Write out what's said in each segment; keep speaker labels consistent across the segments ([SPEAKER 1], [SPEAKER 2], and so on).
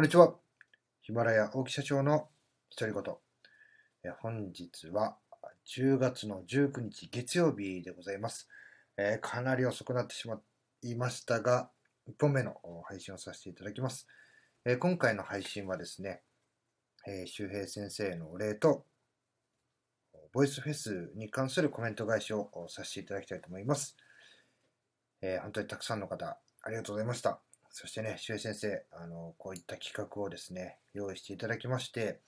[SPEAKER 1] こんにちは。ヒマラヤ大木社長の独り言。え本日は10月の19日月曜日でございます。えーかなり遅くなってしまいましたが、1本目の配信をさせていただきます。えー今回の配信はですね、えー周平先生のお礼と、ボイスフェスに関するコメント返しをさせていただきたいと思います。えー本当にたくさんの方、ありがとうございました。そしてね、しゅうへい先生、あの、こういった企画をですね、用意していただきまして、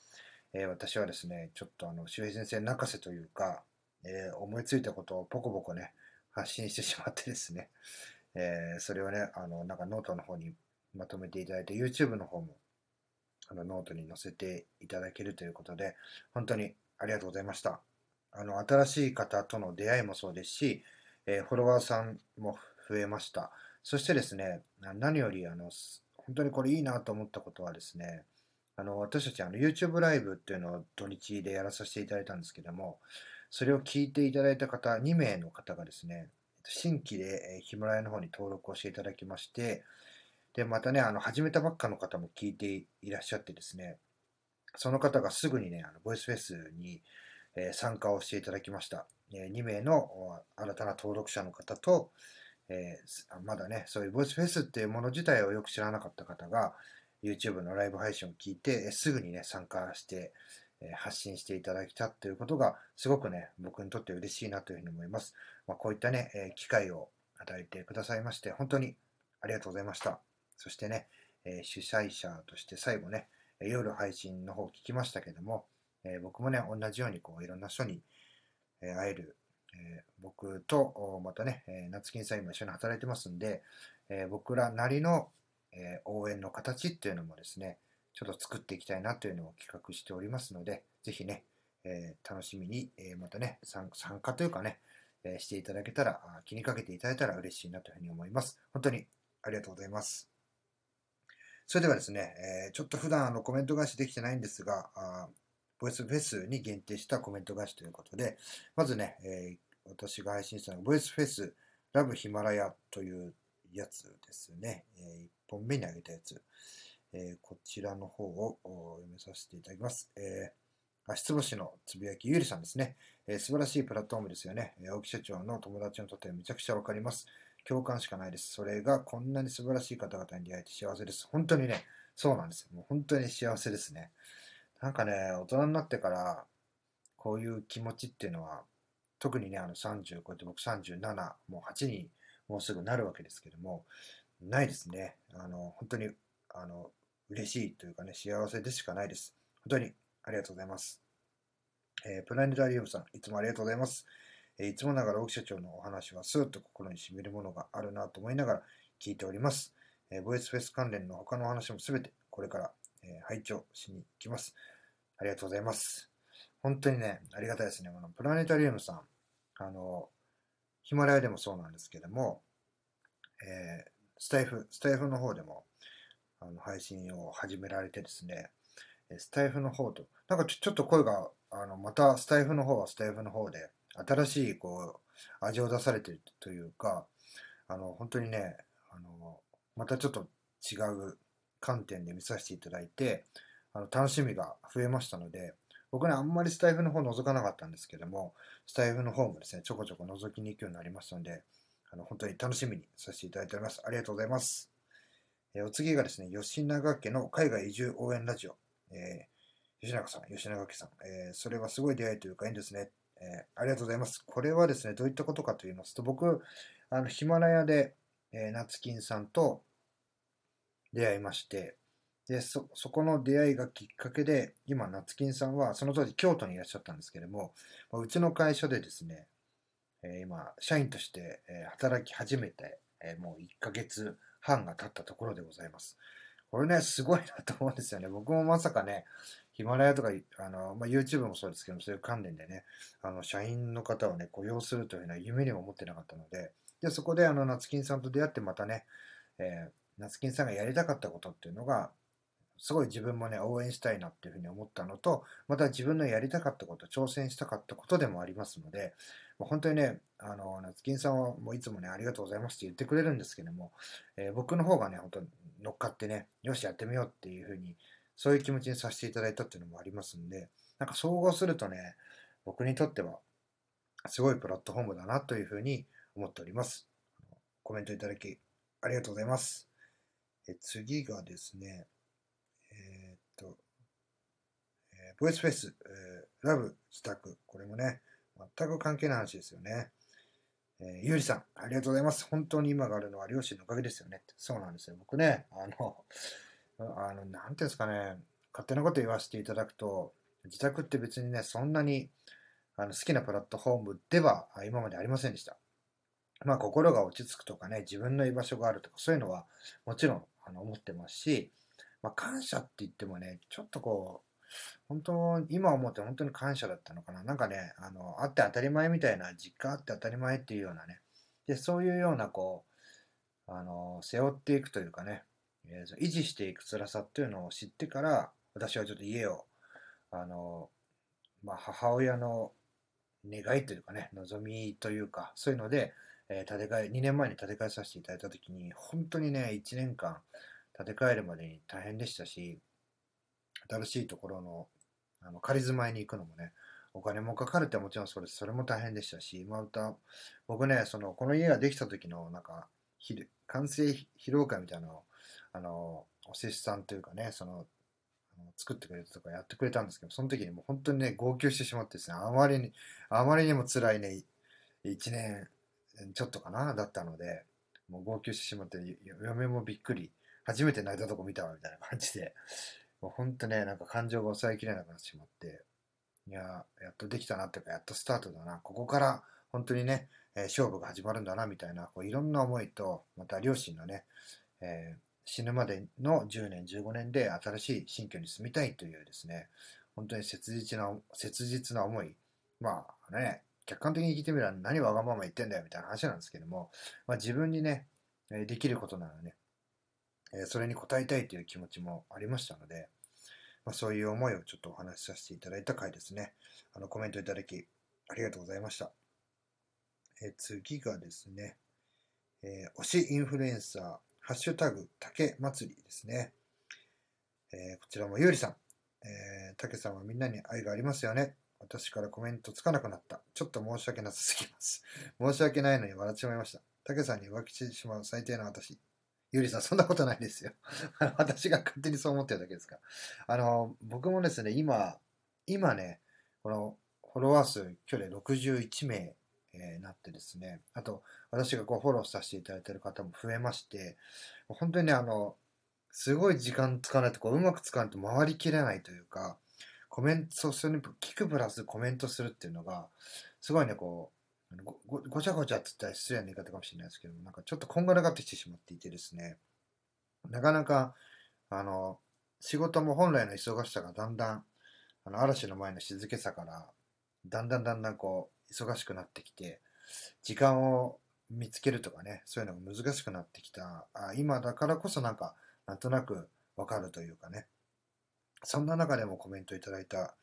[SPEAKER 1] えー私はですね、ちょっとあの、しゅうへい先生泣かせというか、えー思いついたことをポコポコね、発信してしまってですね、えーそれをね、あの、なんかノートの方にまとめていただいて、YouTube の方も、あの、ノートに載せていただけるということで、本当にありがとうございました。あの、新しい方との出会いもそうですし、えフォロワーさんも増えました。そしてですね、何よりあの、本当にこれいいなと思ったことはですね、あの私たちあの YouTube ライブっていうのを土日でやらさせていただいたんですけども、それを聞いていただいた方、2名の方がですね、新規でヒマラヤの方に登録をしていただきまして、で、またね、あの始めたばっかの方も聞いていらっしゃってですね、その方がすぐにね、あのボイスフェスに、参加をしていただきました。2名の新たな登録者の方と、えーまだね、そういうボイスフェスっていうもの自体をよく知らなかった方が、YouTube のライブ配信を聞いて、すぐにね、参加して、え発信していただいたということが、すごくね、僕にとって嬉しいなというふうに思います。まあ、こういったね、え機会を与えてくださいまして、本当にありがとうございました。そしてね、え主催者として最後ね、夜配信の方を聞きましたけども、え僕もね、同じようにこういろんな人に、会える、えー僕とまたね、えー夏金さん今一緒に働いてますんで、えー僕らなりの、えー応援の形っていうのもですね、ちょっと作っていきたいなというのを企画しておりますので、ぜひね、えー楽しみに、えーまたね参、参加というかね、えーしていただけたら、気にかけていただいたら嬉しいなというふうに思います。本当にありがとうございます。それではですね、えーちょっと普段あのコメント返しできてないんですが、あボイスフェスに限定したコメント返しということで、まずね、えー私が配信したのが、ボイスフェスラブヒマラヤというやつですね。え1本目に上げたやつ。えーこちらの方を読めさせていただきます。えー、足つぼしのつぶやきゆりさんですね、えー素晴らしいプラットフォームですよね。えー青木社長の友達にとてめちゃくちゃわかります。共感しかないです。それがこんなに素晴らしい方々に出会えて幸せです。本当にね、そうなんですよ。もう本当に幸せですね。なんかね、大人になってから、こういう気持ちっていうのは、特にね、あの30超えて僕37、もう8にもうすぐなるわけですけども、ないですね。あの、本当に、あの、嬉しいというかね、幸せでしかないです。本当にありがとうございます。えープラネタリウムさん、いつもありがとうございます。えーいつもながら、大木社長のお話はスーッと心に染みるものがあるなと思いながら聞いております。えーボイスフェス関連の他のお話もすべてこれから、えー拝聴しに行きます。ありがとうございます。本当にね、ありがたいですね。このプラネタリウムさん、あの、ヒマラヤでもそうなんですけども、えースタイフ、スタイフの方でもあの配信を始められてですね、スタイフの方と、なんかちょちょっと声が、あの、またスタイフの方はスタイフの方で、新しい、こう、味を出されてるというか、あの、本当にね、あの、またちょっと違う観点で見させていただいて、あの、楽しみが増えましたので、僕ね、あんまりスタイフの方覗かなかったんですけども、スタイフの方もですね、ちょこちょこ覗きに行くようになりましたので、あの、本当に楽しみにさせていただいております。ありがとうございます。えーお次がですね、吉永家の海外移住応援ラジオ。えー吉永さん、吉永家さん、えーそれはすごい出会いというかいいんですね、えありがとうございます。これはですね、どういったことかと言いますと、僕、あの、ヒマラヤで、えー、夏金さんと出会いまして、で、そ、そこの出会いがきっかけで、今、夏金さんは、その当時京都にいらっしゃったんですけれども、うちの会社でですね、えー今、社員として、働き始めて、えーもう1ヶ月半が経ったところでございます。これね、すごいなと思うんですよね。僕もまさかね、ヒマラヤとか、あの、まあ、YouTube もそうですけど、そういう関連でね、あの、社員の方をね、雇用するというのは夢にも思ってなかったので、で、そこで、あの、夏金さんと出会ってまたね、えー夏金さんがやりたかったことっていうのが、すごい自分もね、応援したいなっていうふうに思ったのと、また自分のやりたかったこと、挑戦したかったことでもありますので、本当にね、あの、夏金さんはもういつもね、ありがとうございますって言ってくれるんですけども、えー僕の方がね、本当乗っかってね、よし、やってみようっていうふうに、そういう気持ちにさせていただいたっていうのもありますんで、なんか総合するとね、僕にとっては、すごいプラットフォームだなというふうに思っております。コメントいただき、ありがとうございます。え次がですね、えー、っと、えー、ボイスフェス、えー、ラブ自宅。これもね、全く関係ない話ですよね。えー、ゆうりさん、ありがとうございます。本当に今があるのは両親のおかげですよね。そうなんですよ。僕ね、あの、あの、なんていうんですかね、勝手なこと言わせていただくと、自宅って別にね、そんなにあの好きなプラットフォームでは今までありませんでした。まあ、心が落ち着くとかね、自分の居場所があるとか、そういうのはもちろんあの思ってますし、まあ、感謝って言ってもね、ちょっとこう、本当、今思って本当に感謝だったのかな。なんかね、あの、あって当たり前みたいな、実家あって当たり前っていうようなね。で、そういうような、こう、あの、背負っていくというかね、えー、維持していく辛さっていうのを知ってから、私はちょっと家を、あの、まあ、母親の願いというかね、望みというか、そういうので、えー、建て替え、2年前に建て替えさせていただいたときに、本当にね、1年間建て替えるまでに大変でしたし、新しいところのあの仮住まいに行くのもね、お金もかかるってもちろんそうです。それも大変でしたし、また、僕ね、その、この家ができた時の、なんか、完成披露会みたいなのを、あの、お弟子さんというかね、その、作ってくれたとかやってくれたんですけど、その時にもう本当にね、号泣してしまってですね、あまりに、あまりにも辛いね、1年ちょっとかな、だったので、もう号泣してしまって、嫁もびっくり、初めて泣いたとこ見たわ、みたいな感じで、もう本当ね、なんか感情が抑えきれなくなってしまって、いや、やっとできたなっていうか、やっとスタートだな、ここから本当にね、えー、勝負が始まるんだな、みたいな、こういろんな思いと、また両親のね、えー、死ぬまでの10年、15年で新しい新居に住みたいというですね、本当に切実な、切実な思い。まあね、客観的に聞いてみれば何わがまま言ってんだよみたいな話なんですけども、まあ、自分にね、できることならね、それに応えたいという気持ちもありましたので、まあ、そういう思いをちょっとお話しさせていただいた回ですね。あのコメントいただきありがとうございました。え次がですね、えー、推しインフルエンサー、ハッシュタグ、竹祭りですね。えー、こちらもゆうりさん、えー、竹さんはみんなに愛がありますよね。私からコメントつかなくなった。ちょっと申し訳なさすぎます。申し訳ないのに笑っちまいました。たけさんに浮気してしまう最低な私。ゆりさん、そんなことないですよ。私が勝手にそう思ってるだけですから。あの、僕もですね、今、今ね、このフォロワー数、今日で61名、えー、なってですね、あと、私がこうフォローさせていただいてる方も増えまして、本当にね、あの、すごい時間使わないと、こう、うまく使わないと回りきれないというか、コメント、それに聞くプラスコメントするっていうのが、すごいね、こう、ごごちゃごちゃって言ったら失礼な言い方かもしれないですけど、なんかちょっとこんがらがってきてしまっていてですね、なかなか、あの、仕事も本来の忙しさがだんだん、あの嵐の前の静けさから、だんだんだんだんこう、忙しくなってきて、時間を見つけるとかね、そういうのが難しくなってきた、あ今だからこそなんか、なんとなくわかるというかね、そんな中でもコメントいただいた、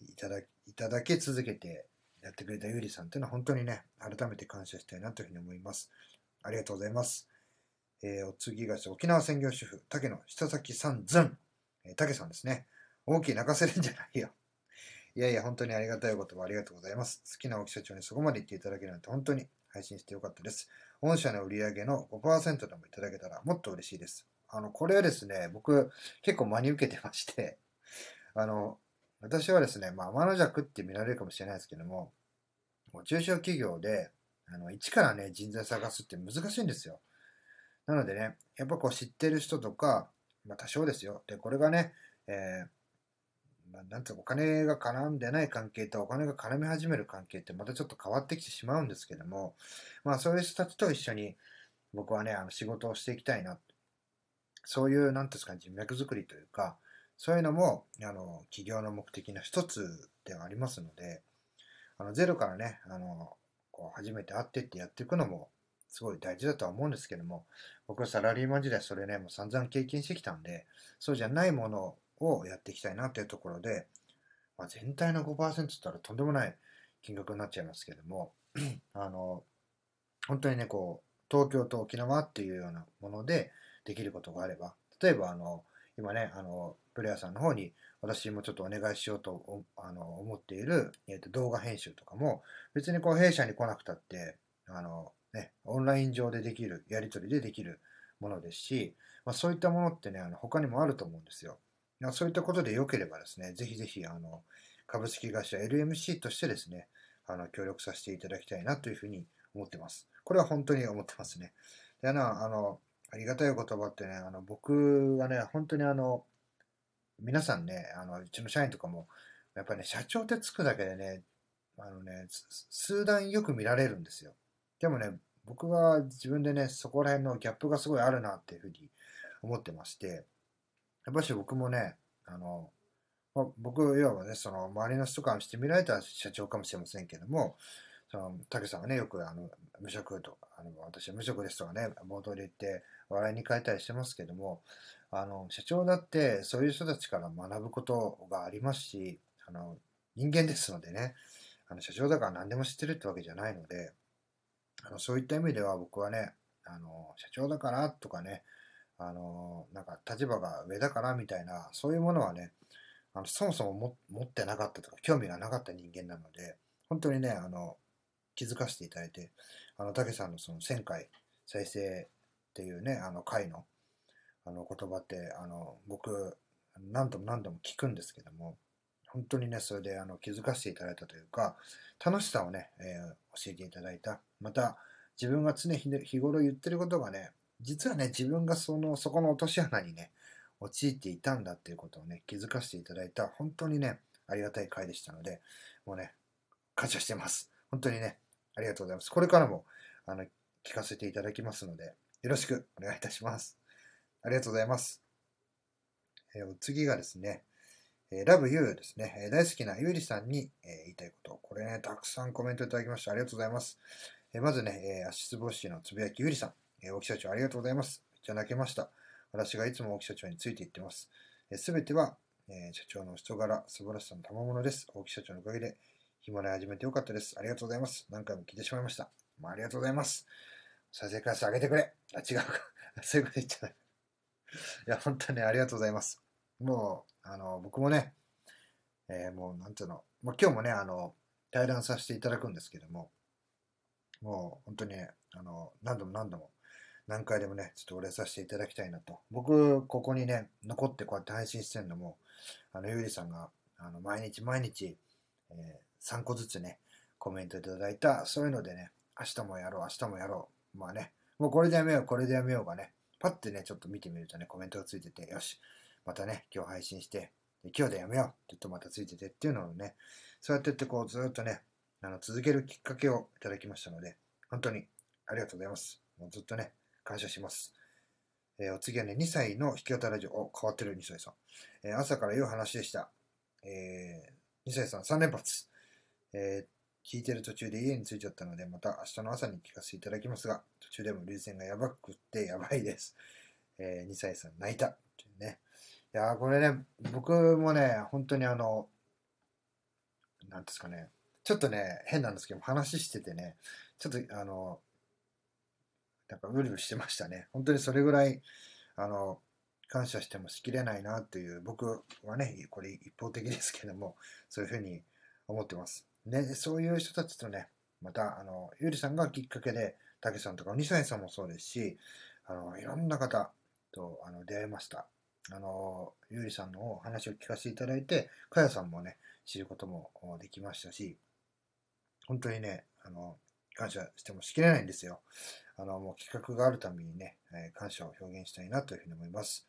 [SPEAKER 1] いただいただけ続けてやってくれたゆりさんっていうのは本当にね、改めて感謝したいなというふうに思います。ありがとうございます。えー、お次が沖縄専業主婦、竹野下崎さんずん。えー、竹さんですね。大きい泣かせるんじゃないよ。いやいや、本当にありがたいこともありがとうございます。好きな大木社長にそこまで言っていただけるなんて本当に配信してよかったです。御社の売上の5%でもいただけたらもっと嬉しいです。あの、これはですね、僕、結構真に受けてまして、あの、私はですね、まあ、天の弱って見られるかもしれないですけども、中小企業で、あの、一からね、人材探すって難しいんですよ。なのでね、やっぱこう知ってる人とか、まあ多少ですよ。で、これがね、えー、まあ、なんつうお金が絡んでない関係とお金が絡み始める関係ってまたちょっと変わってきてしまうんですけども、まあそういう人たちと一緒に僕はね、あの仕事をしていきたいなそういう、なんですか、人脈作りというか、そういうのも、あの、企業の目的の一つではありますので、あの、ゼロからね、あの、こう、初めて会ってってやっていくのも、すごい大事だとは思うんですけども、僕はサラリーマン時代それね、もう散々経験してきたんで、そうじゃないものをやっていきたいなというところで、まあ、全体の5%って言ったらとんでもない金額になっちゃいますけども、あの、本当にね、こう、東京と沖縄っていうようなもので、できることがあれば、例えば、あの、今ね、あの、プレイヤーさんの方に私もちょっとお願いしようとあの思っている、えー、と動画編集とかも、別にこう弊社に来なくたって、あの、ね、オンライン上でできる、やり取りでできるものですし、まあ、そういったものってね、あの他にもあると思うんですよ。そういったことで良ければですね、ぜひぜひ、あの、株式会社 LMC としてですね、あの、協力させていただきたいなというふうに思ってます。これは本当に思ってますね。で、あの、あ、りがたい言葉ってね、あの、僕はね、本当にあの、皆さんね、あの、うちの社員とかも、やっぱりね、社長ってつくだけでね、あのね、数段よく見られるんですよ。でもね、僕は自分でね、そこら辺のギャップがすごいあるなっていうふうに思ってまして、やっぱし僕もね、あの、まあ、僕、いわばね、その周りの人からしてみられた社長かもしれませんけども、その、竹さんがね、よくあの、無職とか、あの、私は無職ですとかね、冒頭で言って笑いに変えたりしてますけども、あの、社長だってそういう人たちから学ぶことがありますし、あの、人間ですのでね、あの、社長だから何でも知ってるってわけじゃないので、あの、そういった意味では僕はね、あの、社長だからとかね、あの、なんか立場が上だからみたいな、そういうものはね、あのそもそも持ってなかったとか、興味がなかった人間なので、本当にね、あの、気づかせていただいて、あの、竹さんのその1000回再生っていうね、あの回の、あの言葉って、あの、僕、何度も何度も聞くんですけども、本当にね、それであの気づかせていただいたというか、楽しさをね、えー、教えていただいた。また、自分が常日頃言ってることがね、実はね、自分がその、そこの落とし穴にね、陥っていたんだっていうことをね、気づかせていただいた、本当にね、ありがたい回でしたので、もうね、感謝してます。本当にね、ありがとうございます。これからも、あの、聞かせていただきますので、よろしくお願いいたします。ありがとうございます。えー、次がですね、えー、ラブユーですね、えー、大好きなゆうりさんに、えー、言いたいこと。これね、たくさんコメントいただきましてありがとうございます。えー、まずね、えー、足つぼしのつぶやきゆうりさん、えー、大木社長ありがとうございます。めっちゃ泣けました。私がいつも大木社長についていってます。す、え、べ、ては、えー、社長の人柄、素晴らしさの賜物です。大木社長のおかげで、ヒマラヤ始めてよかったです。ありがとうございます。何回も聞いてしまいました。まあ、ありがとうございます。再生回数上げてくれ。あ、違うか。そういうこと言っちゃない。いや、本当にありがとうございます。もう、あの、僕もね、えー、もう、なんていうの、もう今日もね、あの、対談させていただくんですけども、もう、本当に、ね、あの、何度も何度も、何回でもね、ちょっとお礼させていただきたいなと。僕、ここにね、残ってこうやって配信してるのも、あの、ゆうりさんが、あの、毎日毎日、えー3個ずつね、コメントいただいた、そういうのでね、明日もやろう、明日もやろう。まあね、もうこれでやめよう、これでやめようがね、パッてね、ちょっと見てみるとね、コメントがついてて、よし、またね、今日配信して、今日でやめようって言うとまたついててっていうのをね、そうやってってこうずっとね、あの続けるきっかけをいただきましたので、本当にありがとうございます。もうずっとね、感謝します。えー、お次はね、2歳の弾き語ラジオ。お、変わってる2歳さん。えー、朝から言う話でした。えー、2歳さん3連発。えー、聞いてる途中で家に着いちゃったので、また明日の朝に聞かせていただきますが、途中でも流線がやばくってやばいです。えー、2歳さん泣いた。っていうね。いやこれね、僕もね、本当にあの、なんですかね、ちょっとね、変なんですけど、話しててね、ちょっとあの、なんかうるうるしてましたね。本当にそれぐらい、あの、感謝してもしきれないなという、僕はね、これ一方的ですけども、そういうふうに思ってます。ね、そういう人たちとね、また、あの、ゆりさんがきっかけで、たけさんとか、二歳さんもそうですし、あの、いろんな方とあの出会いました。あの、ゆりさんの話を聞かせていただいて、かやさんもね、知ることもできましたし、本当にね、あの、感謝してもしきれないんですよ。あの、もう企画があるたびにね、え、感謝を表現したいなというふうに思います。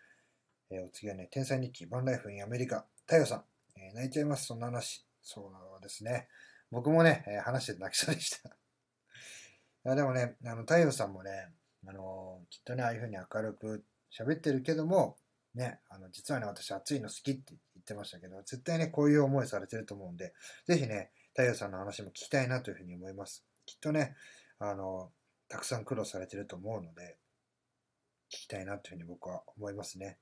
[SPEAKER 1] えー、お次はね、天才日記、バンライフインアメリカ、太陽さん、えー、泣いちゃいます、そんな話。そうですね。僕もね、えー、話して泣きそうでした。いやでもね、あの、太陽さんもね、あのきっとね、ああいうふうに明るく喋ってるけども、ね、あの、実はね、私暑いの好きって言ってましたけど、絶対ね、こういう思いされてると思うんで、ぜひね、太陽さんの話も聞きたいなというふうに思います。きっとね、あの、たくさん苦労されてると思うので、聞きたいなというふうに僕は思いますね。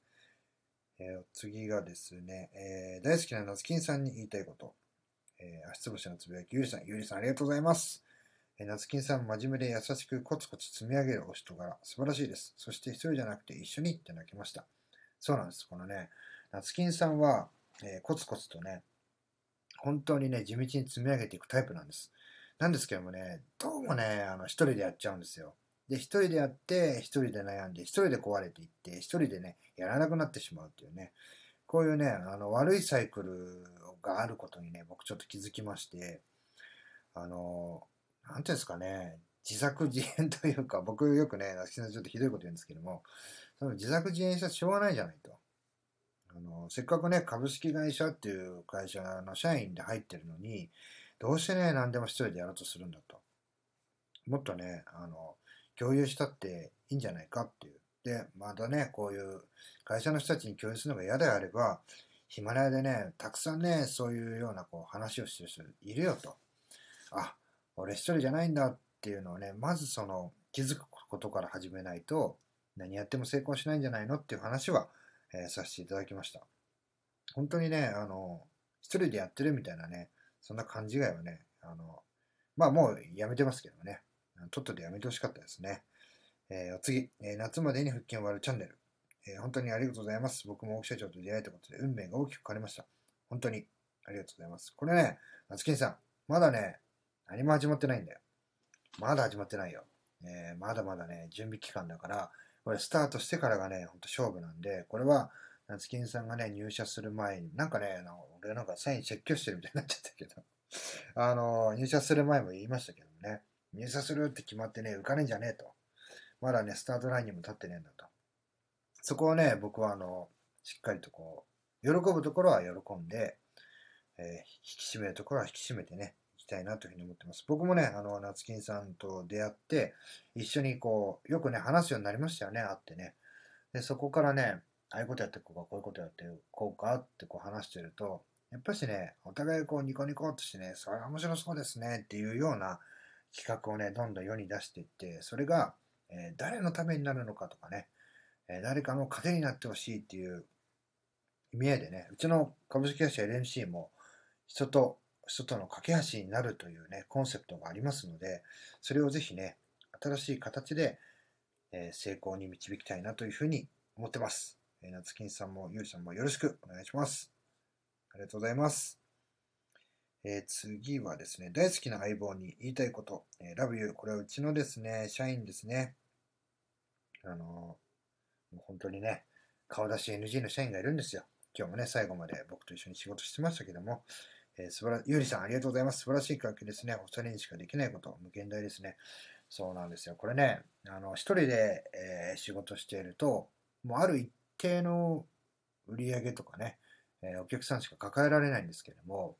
[SPEAKER 1] えー、次がですね、え、大好きな夏金さんに言いたいこと。えー、足つぼしのつぶやき、ゆりさん、ゆりさんありがとうございます。えー、夏金さん、真面目で優しくコツコツ積み上げるお人柄、素晴らしいです。そして一人じゃなくて一緒にって泣きました。そうなんです。このね、夏金さんは、えー、コツコツとね、本当にね、地道に積み上げていくタイプなんです。なんですけどもね、どうもね、あの、一人でやっちゃうんですよ。で、一人でやって、一人で悩んで、一人で壊れていって、一人でね、やらなくなってしまうっていうね、こういうね、あの、悪いサイクルがあることにね、僕ちょっと気づきまして、あの、なんていうんですかね、自作自演というか、僕よくね、ちょっとひどいこと言うんですけども、その自作自演したらしょうがないじゃないと。あの、せっかくね、株式会社っていう会社の社員で入ってるのに、どうしてね、何でも一人でやろうとするんだと。もっとね、あの、共有したっていいんじゃないかっていう。で、またね、こういう会社の人たちに共有するのが嫌であれば、ヒマラヤでね、たくさんね、そういうようなこう話をしてる人いるよと。あ、俺一人じゃないんだっていうのをね、まずその気づくことから始めないと、何やっても成功しないんじゃないのっていう話は、えー、させていただきました。本当にね、あの、一人でやってるみたいなね、そんな勘違いはね、あの、まあもうやめてますけどね、とっととやめてほしかったですね。えー、お次、えー、夏までに復帰を終わるチャンネル。えー、本当にありがとうございます。僕も大木社長と出会えたことで運命が大きく変わりました。本当にありがとうございます。これね、夏金さん、まだね、何も始まってないんだよ。まだ始まってないよ。えー、まだまだね、準備期間だから、これスタートしてからがね、ほんと勝負なんで、これは、夏金さんがね、入社する前に、なんかね、俺なんかサイン説教してるみたいになっちゃったけど、あの、入社する前も言いましたけどね、入社するって決まってね、受かるんじゃねえと。まだね、スタートラインにも立ってねえんだと。そこをね、僕はあの、しっかりとこう、喜ぶところは喜んで、えー、引き締めるところは引き締めてね、いきたいなというふうに思ってます。僕もね、あの、夏金さんと出会って、一緒にこう、よくね、話すようになりましたよね、会ってね。で、そこからね、ああいうことやってこうか、こういうことやってこうかってこう話してると、やっぱしね、お互いこうニコニコっとしてね、それ面白そうですねっていうような企画をね、どんどん世に出していって、それが、え、誰のためになるのかとかね、え、誰かの糧になってほしいっていう意味合いでね、うちの株式会社 LMC も人と人との架け橋になるというね、コンセプトがありますので、それをぜひね、新しい形で、え、成功に導きたいなというふうに思ってます。えー、夏金さんもゆうちゃんもよろしくお願いします。ありがとうございます。えー、次はですね、大好きな相棒に言いたいこと、えー、ラブユー。これはうちのですね、社員ですね。あのー、本当にね、顔出し NG の社員がいるんですよ。今日もね、最後まで僕と一緒に仕事してましたけども、えー、素晴らゆうりさん、ありがとうございます。素晴らしい企画ですね。お二人にしかできないこと、無限大ですね。そうなんですよ。これね、あの、一人で、えー、仕事していると、もうある一定の売り上げとかね、えー、お客さんしか抱えられないんですけども、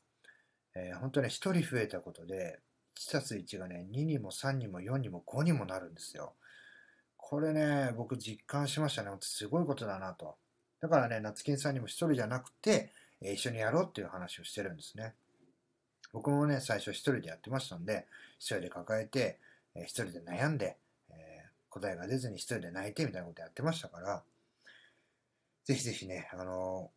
[SPEAKER 1] えー、本当ね、一人増えたことで、1たす1がね、2にも3にも4にも5にもなるんですよ。これね、僕実感しましたね。すごいことだなと。だからね、夏金さんにも一人じゃなくて、え一緒にやろうっていう話をしてるんですね。僕もね、最初一人でやってましたんで、一人で抱えて、え一人で悩んで、え答えが出ずに一人で泣いてみたいなことやってましたから、ぜひぜひね、あの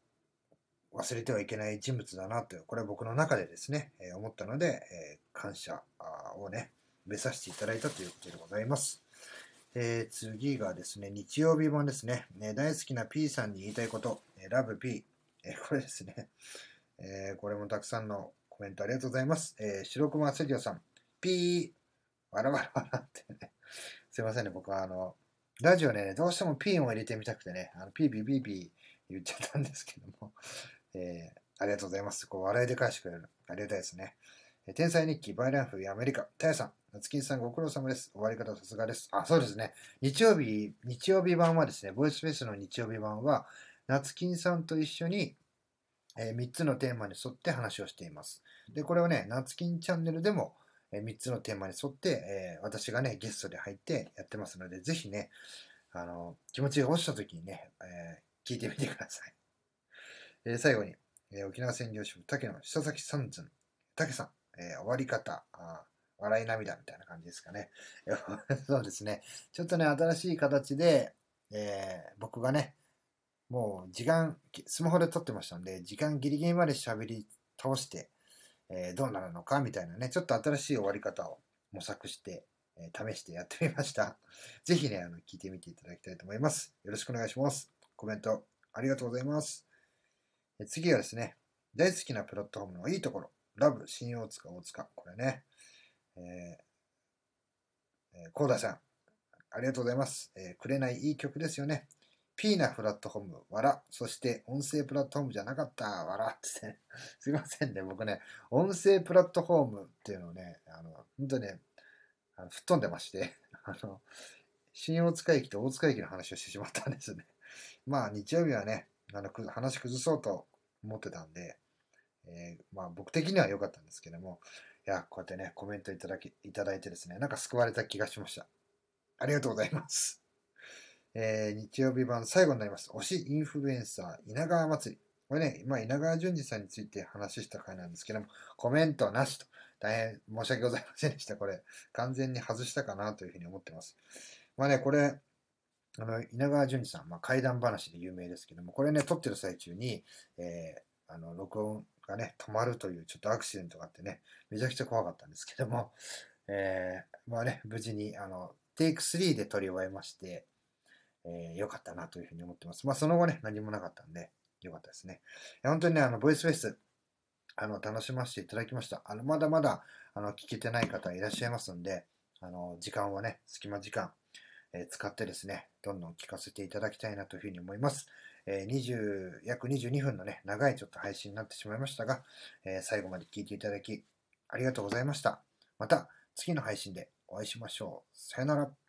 [SPEAKER 1] 忘れてはいけない人物だなという、これは僕の中でですね、え思ったので、え感謝をね、目指していただいたということでございます。えー、次がですね、日曜日版ですね、ね大好きな P さんに言いたいこと、ラブ P、えー、これですね。えー、これもたくさんのコメントありがとうございます。えー、白熊セリオさん、ピー、わらわらわらってね。すいませんね、僕はあの、ラジオね、どうしてもピーを入れてみたくてね、あのピーピーピーピー言っちゃったんですけども、えー、ありがとうございます。こう笑いで返してくれる。ありがたいですね。え、天才日記、バイランフ、アメリカ、タヤさん、夏金さんご苦労様です。終わり方さすがです。あ、そうですね。日曜日、日曜日版はですね、ボイスフェスの日曜日版は、夏金さんと一緒に、えー、3つのテーマに沿って話をしています。で、これをね、夏金チャンネルでも、えー、3つのテーマに沿って、えー、私がね、ゲストで入ってやってますので、ぜひね、あの、気持ちが落ちた時にね、え聞いてみてください。え最後に、え沖縄専業主婦、竹野下崎三寸、竹さん、え終わり方、あ笑い涙みたいな感じですかね。そうですね。ちょっとね、新しい形で、え僕がね、もう時間、スマホで撮ってましたんで、時間ギリギリまで喋り倒して、えー、どうなるのかみたいなね、ちょっと新しい終わり方を模索して、え試してやってみました。ぜひね、あの、聞いてみていただきたいと思います。よろしくお願いします。コメントありがとうございます。え次はですね、大好きなプラットフォームのいいところ。ラブ、新大塚、大塚。これね。えー、えー、コーダさん、ありがとうございます。えー、くれないいい曲ですよね。P なプラットフォーム、わら。そして音声プラットフォームじゃなかった、わらってね。すいませんね。僕ね、音声プラットフォームっていうのをね、あの、本当ね、あの吹っ飛んでまして、あの、新大塚駅と大塚駅の話をしてしまったんですね。まあ、日曜日はね、あの話崩そうと思ってたんで、えー、まあ、僕的には良かったんですけども、いや、こうやってね、コメントいただき、いただいてですね、なんか救われた気がしました。ありがとうございます。えー、日曜日版最後になります。推しインフルエンサー稲川祭り。これね、今、稲川淳二さんについて話した回なんですけども、コメントなしと。大変申し訳ございませんでした。これ、完全に外したかなというふうに思ってます。まあね、これ、あの、稲川淳二さん、まあ、怪談話で有名ですけども、これね、撮ってる最中に、えー、あの、録音がね、止まるというちょっとアクシデントがあってね、めちゃくちゃ怖かったんですけども、えー、まあね、無事に、あの、テイク3で撮り終えまして、えー、よかったなというふうに思ってます。まあ、その後ね、何もなかったんで、よかったですね。本当にね、あの、ボイスフェス、あの、楽しませていただきました。あの、まだまだ、あの、聞けてない方いらっしゃいますんで、あの、時間はね、隙間時間、え使ってですね、どんどん聞かせていただきたいなというふうに思います。え20、約22分のね、長いちょっと配信になってしまいましたが、え最後まで聞いていただき、ありがとうございました。また、次の配信でお会いしましょう。さよなら。